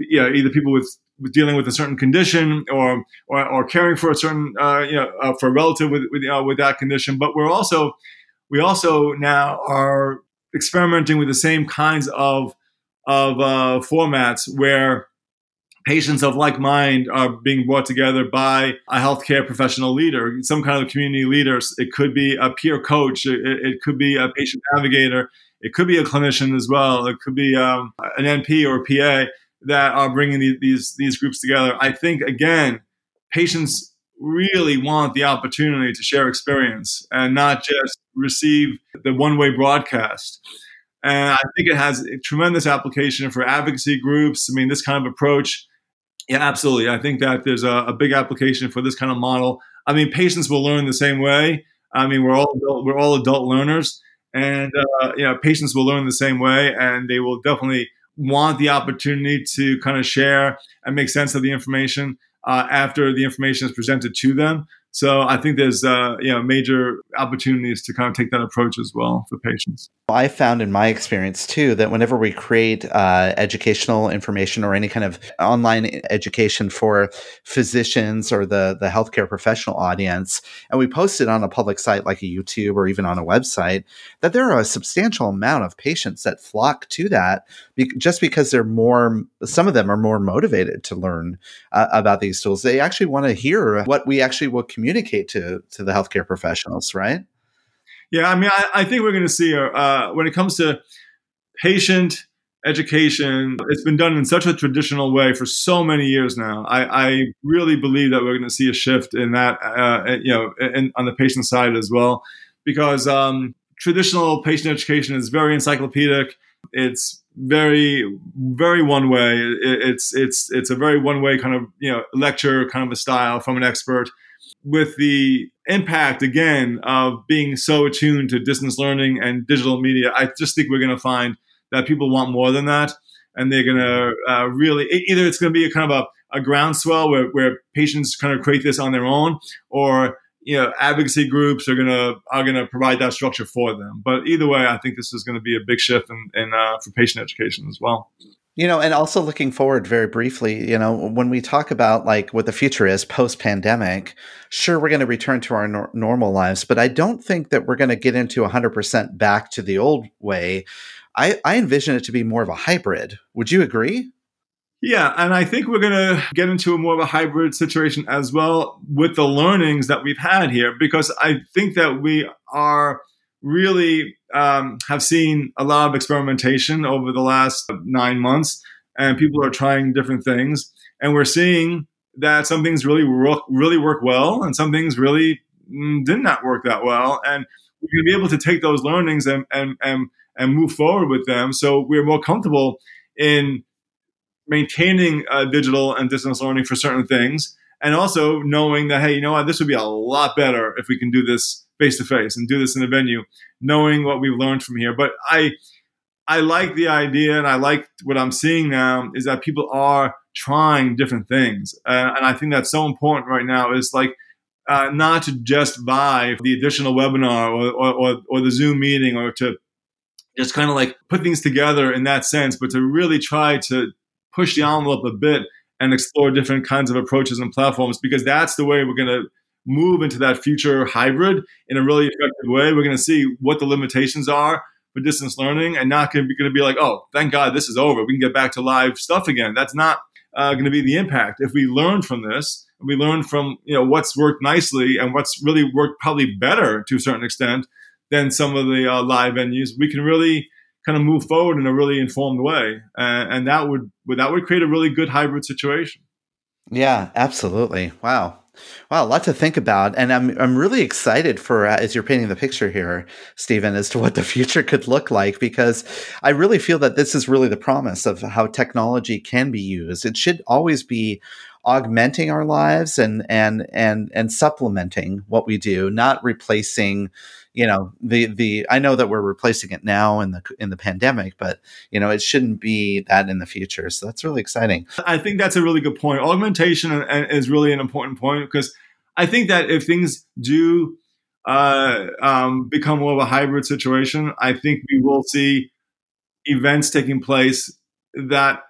You know, either people with, with dealing with a certain condition or or, or caring for a certain uh, you know uh, for a relative with with, uh, with that condition. But we're also we also now are experimenting with the same kinds of of uh, formats where patients of like mind are being brought together by a healthcare professional leader, some kind of community leader. It could be a peer coach, it, it could be a patient navigator, it could be a clinician as well, it could be um, an NP or PA that are bringing these, these these groups together. I think again, patients really want the opportunity to share experience and not just receive the one way broadcast. And I think it has tremendous application for advocacy groups. I mean, this kind of approach, yeah, absolutely. I think that there's a, a big application for this kind of model. I mean, patients will learn the same way. I mean, we're all adult, we're all adult learners, and uh, you know, patients will learn the same way, and they will definitely want the opportunity to kind of share and make sense of the information uh, after the information is presented to them. So I think there's uh, you know major opportunities to kind of take that approach as well for patients. I found in my experience too that whenever we create uh, educational information or any kind of online education for physicians or the the healthcare professional audience, and we post it on a public site like a YouTube or even on a website, that there are a substantial amount of patients that flock to that be- just because they're more. Some of them are more motivated to learn uh, about these tools. They actually want to hear what we actually will communicate communicate to to the healthcare professionals, right? Yeah, I mean, I, I think we're going to see uh, when it comes to patient education, it's been done in such a traditional way for so many years now. I, I really believe that we're going to see a shift in that, uh, you know, in, on the patient side as well, because um, traditional patient education is very encyclopedic. It's very, very one way. It, it's it's it's a very one way kind of you know lecture kind of a style from an expert with the impact again of being so attuned to distance learning and digital media, I just think we're going to find that people want more than that, and they're going to uh, really either it's going to be a kind of a groundswell where, where patients kind of create this on their own, or you know advocacy groups are gonna are gonna provide that structure for them. But either way, I think this is going to be a big shift in, in uh, for patient education as well. You know, and also looking forward very briefly, you know, when we talk about like what the future is post pandemic, sure, we're going to return to our nor- normal lives, but I don't think that we're going to get into 100% back to the old way. I, I envision it to be more of a hybrid. Would you agree? Yeah, and I think we're going to get into a more of a hybrid situation as well with the learnings that we've had here, because I think that we are really um, have seen a lot of experimentation over the last nine months, and people are trying different things, and we're seeing that some things really work, really work well, and some things really mm, did not work that well, and we're going to be able to take those learnings and and and and move forward with them, so we're more comfortable in maintaining uh, digital and distance learning for certain things, and also knowing that hey, you know what, this would be a lot better if we can do this face to face and do this in a venue, knowing what we've learned from here. But I I like the idea, and I like what I'm seeing now is that people are trying different things, uh, and I think that's so important right now. Is like uh, not to just buy the additional webinar or, or, or, or the Zoom meeting, or to just kind of like put things together in that sense, but to really try to push the envelope a bit and explore different kinds of approaches and platforms because that's the way we're going to move into that future hybrid in a really effective way. We're going to see what the limitations are for distance learning and not going to be, like, oh, thank God this is over. We can get back to live stuff again. That's not uh, going to be the impact. If we learn from this, we learn from you know what's worked nicely and what's really worked probably better to a certain extent than some of the uh, live venues, we can really kind of move forward in a really informed way, and that would that would create a really good hybrid situation. Yeah, absolutely. Wow. Wow, a lot to think about, and I'm I'm really excited for uh, as you're painting the picture here, Steven, as to what the future could look like. Because I really feel that this is really the promise of how technology can be used. It should always be augmenting our lives and and and and supplementing what we do, not replacing you know the the I know that we're replacing it now in the in the pandemic, but you know it shouldn't be that in the future. So that's really exciting. I think that's a really good point. Augmentation is really an important point because I think that if things do uh, um, become more of a hybrid situation, I think we will see events taking place that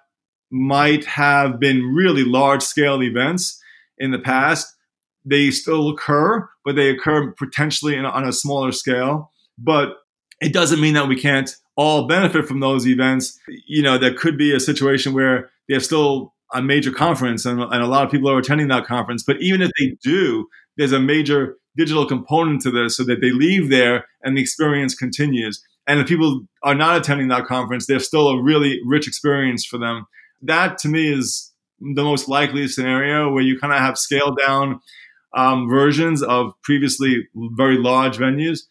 might have been really large scale events in the past they still occur, but they occur potentially in, on a smaller scale. But it doesn't mean that we can't all benefit from those events. You know, there could be a situation where they have still a major conference and, and a lot of people are attending that conference. But even if they do, there's a major digital component to this so that they leave there and the experience continues. And if people are not attending that conference, there's still a really rich experience for them. That to me is the most likely scenario where you kind of have scaled down um, versions of previously very large venues,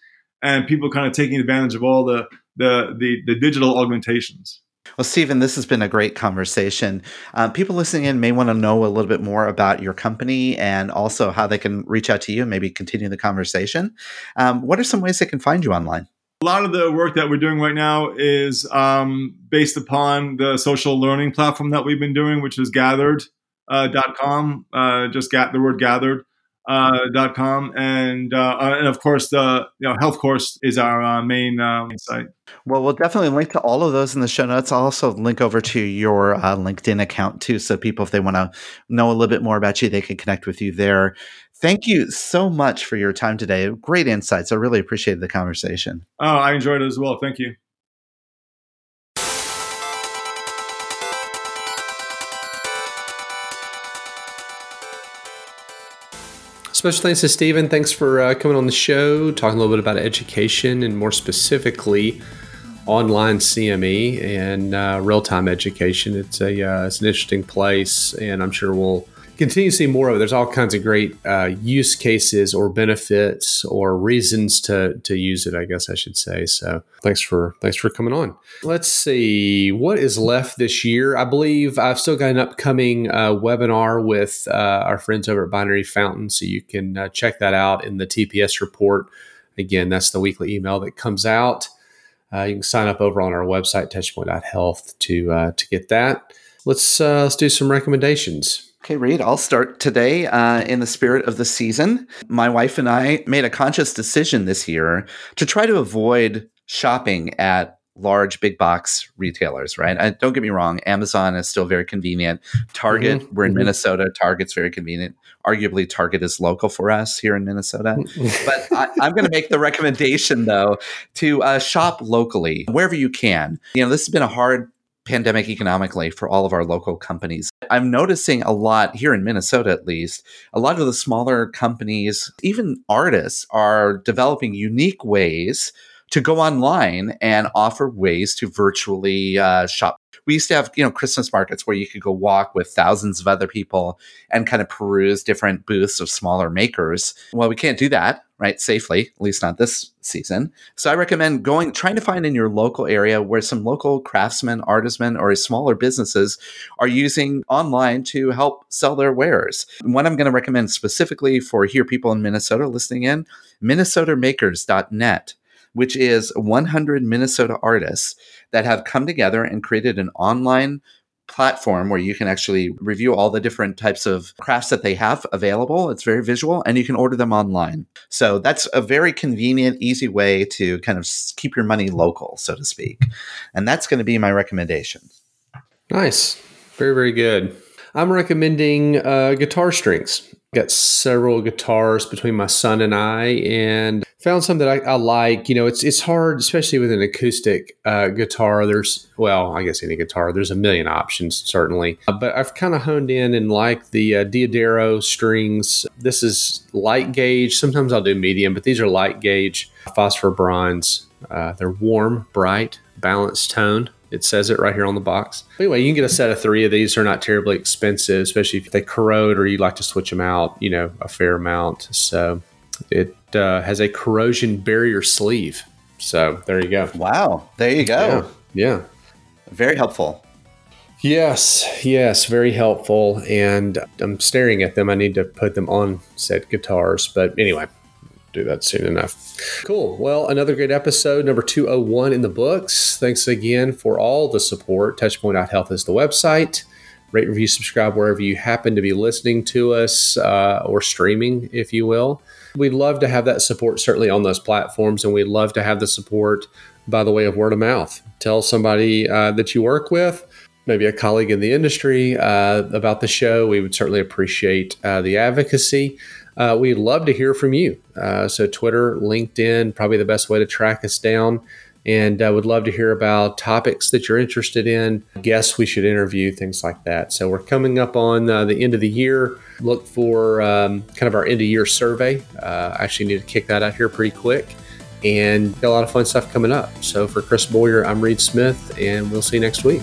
and people kind of taking advantage of all the the, the, the digital augmentations. Well, Steven, this has been a great conversation. Um, people listening in may want to know a little bit more about your company and also how they can reach out to you and maybe continue the conversation. Um, what are some ways they can find you online? A lot of the work that we're doing right now is um, based upon the social learning platform that we've been doing, which is gather-ed.com. Uh, uh, just got the word gathered uh, dot com and uh, uh, and of course the you know HealthCourse is our uh, main uh, site. Well, we'll definitely link to all of those in the show notes. I'll also link over to your uh, LinkedIn account too, so people if they want to know a little bit more about you, they can connect with you there. Thank you so much for your time today. Great insights. I really appreciated the conversation. Oh, I enjoyed it as well. Thank you. Special thanks to Steven. Thanks for uh, coming on the show, talking a little bit about education and more specifically online CME and uh, real time education. It's a uh, it's an interesting place, and I'm sure we'll continue to see more of it. There's all kinds of great uh, use cases or benefits or reasons to to use it. I guess I should say. So thanks for thanks for coming on. Let's see what is left this year. I believe I've still got an upcoming uh, webinar with uh, our friends over at Binary Fountain, so you can uh, check that out in the TPS report. Again, that's the weekly email that comes out. Uh, you can sign up over on our website touchpoint.health to uh, to get that. Let's let's do some recommendations. Okay, Reed, I'll start today uh, in the spirit of the season. My wife and I made a conscious decision this year to try to avoid shopping at large big box retailers, right? I, don't get me wrong, Amazon is still very convenient. Target, mm-hmm. we're in mm-hmm. Minnesota, Target's very convenient. Arguably, Target is local for us here in Minnesota. but I, am going to make the recommendation, though, to uh, shop locally wherever you can. You know, this has been a hard pandemic economically for all of our local companies. I'm noticing a lot here in Minnesota, at least, a lot of the smaller companies, even artists, are developing unique ways to go online and offer ways to virtually uh, shop. We used to have, you know, Christmas markets where you could go walk with thousands of other people and kind of peruse different booths of smaller makers. Well, we can't do that, right, safely, at least not this season. So I recommend going, trying to find in your local area where some local craftsmen, artisans, or smaller businesses are using online to help sell their wares. What I'm going to recommend specifically for here people in Minnesota listening in, minnesotamakers.net which is 100 Minnesota artists that have come together and created an online platform where you can actually review all the different types of crafts that they have available. It's very visual and you can order them online. So that's a very convenient, easy way to kind of keep your money local, so to speak. And that's going to be my recommendation. Nice. Very, very good. I'm recommending uh, guitar strings. Got several guitars between my son and I, and found some that I, I, like. You know, it's it's hard, especially with an acoustic uh, guitar. There's well, I guess any guitar. There's a million options certainly, uh, but I've kind of honed in and like the uh, D'Addario strings. This is light gauge. Sometimes I'll do medium, but these are light gauge phosphor bronze. Uh, they're warm, bright, balanced tone. It says it right here on the box. Anyway, you can get a set of three of these. They're not terribly expensive, especially if they corrode or you like to switch them out, you know, a fair amount. So it uh, has a corrosion barrier sleeve. So there you go. Wow. There you go. Yeah. yeah. Very helpful. Yes, yes, very helpful. And I'm staring at them. I need to put them on said guitars. But anyway, do that soon enough. Cool. Well, another great episode, number 201 in the books. Thanks again for all the support. Touchpoint.health is the website. Rate, review, subscribe wherever you happen to be listening to us uh, or streaming, if you will. We'd love to have that support certainly on those platforms, and we'd love to have the support by the way of word of mouth. Tell somebody uh, that you work with, maybe a colleague in the industry, uh, about the show. We would certainly appreciate uh, the advocacy. Uh, we'd love to hear from you. Uh, so, Twitter, LinkedIn, probably the best way to track us down. And I uh, would love to hear about topics that you're interested in, guests we should interview, things like that. So, we're coming up on uh, the end of the year. Look for um, kind of our end of year survey. Uh, I actually need to kick that out here pretty quick. And got a lot of fun stuff coming up. So, for Chris Boyer, I'm Reed Smith, and we'll see you next week.